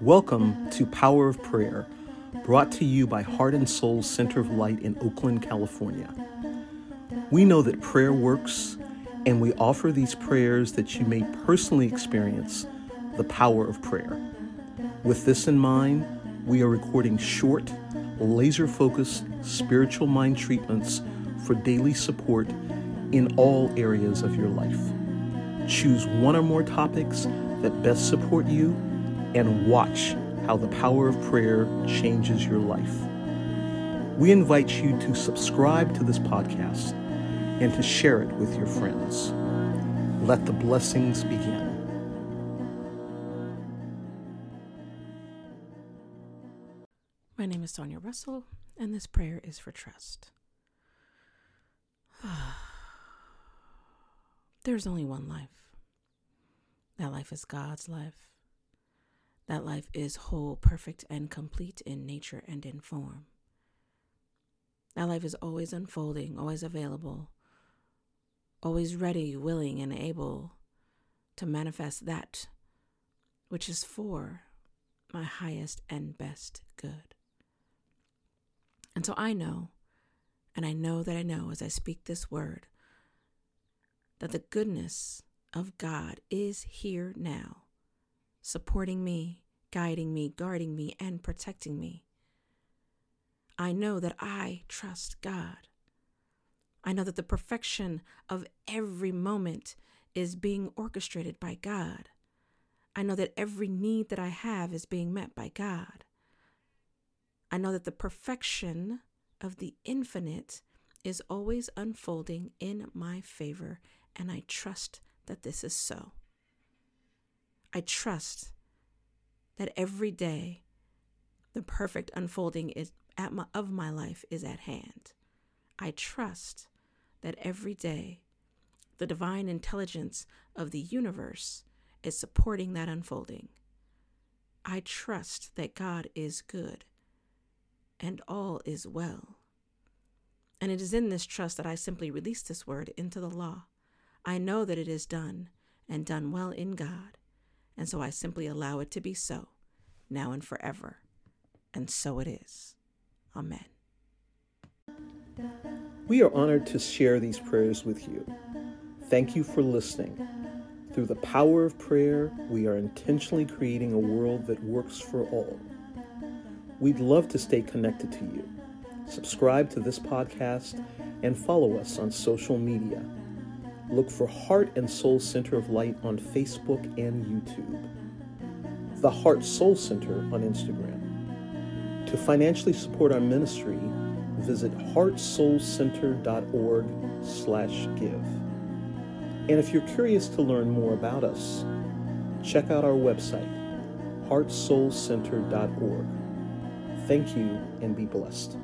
Welcome to Power of Prayer, brought to you by Heart and Soul Center of Light in Oakland, California. We know that prayer works, and we offer these prayers that you may personally experience the power of prayer. With this in mind, we are recording short, laser focused spiritual mind treatments for daily support in all areas of your life. Choose one or more topics that best support you and watch how the power of prayer changes your life. We invite you to subscribe to this podcast and to share it with your friends. Let the blessings begin. My name is Sonia Russell, and this prayer is for trust. There's only one life. That life is God's life. That life is whole, perfect, and complete in nature and in form. That life is always unfolding, always available, always ready, willing, and able to manifest that which is for my highest and best good. And so I know, and I know that I know as I speak this word, that the goodness of God is here now, supporting me, guiding me, guarding me, and protecting me. I know that I trust God. I know that the perfection of every moment is being orchestrated by God. I know that every need that I have is being met by God. I know that the perfection of the infinite is always unfolding in my favor, and I trust that this is so. I trust that every day the perfect unfolding is at my, of my life is at hand. I trust that every day the divine intelligence of the universe is supporting that unfolding. I trust that God is good and all is well. And it is in this trust that I simply release this word into the law. I know that it is done and done well in God, and so I simply allow it to be so, now and forever. And so it is. Amen. We are honored to share these prayers with you. Thank you for listening. Through the power of prayer, we are intentionally creating a world that works for all. We'd love to stay connected to you. Subscribe to this podcast and follow us on social media. Look for Heart and Soul Center of Light on Facebook and YouTube. The Heart Soul Center on Instagram. To financially support our ministry, visit heartsoulcenter.org slash give. And if you're curious to learn more about us, check out our website, heartsoulcenter.org. Thank you and be blessed.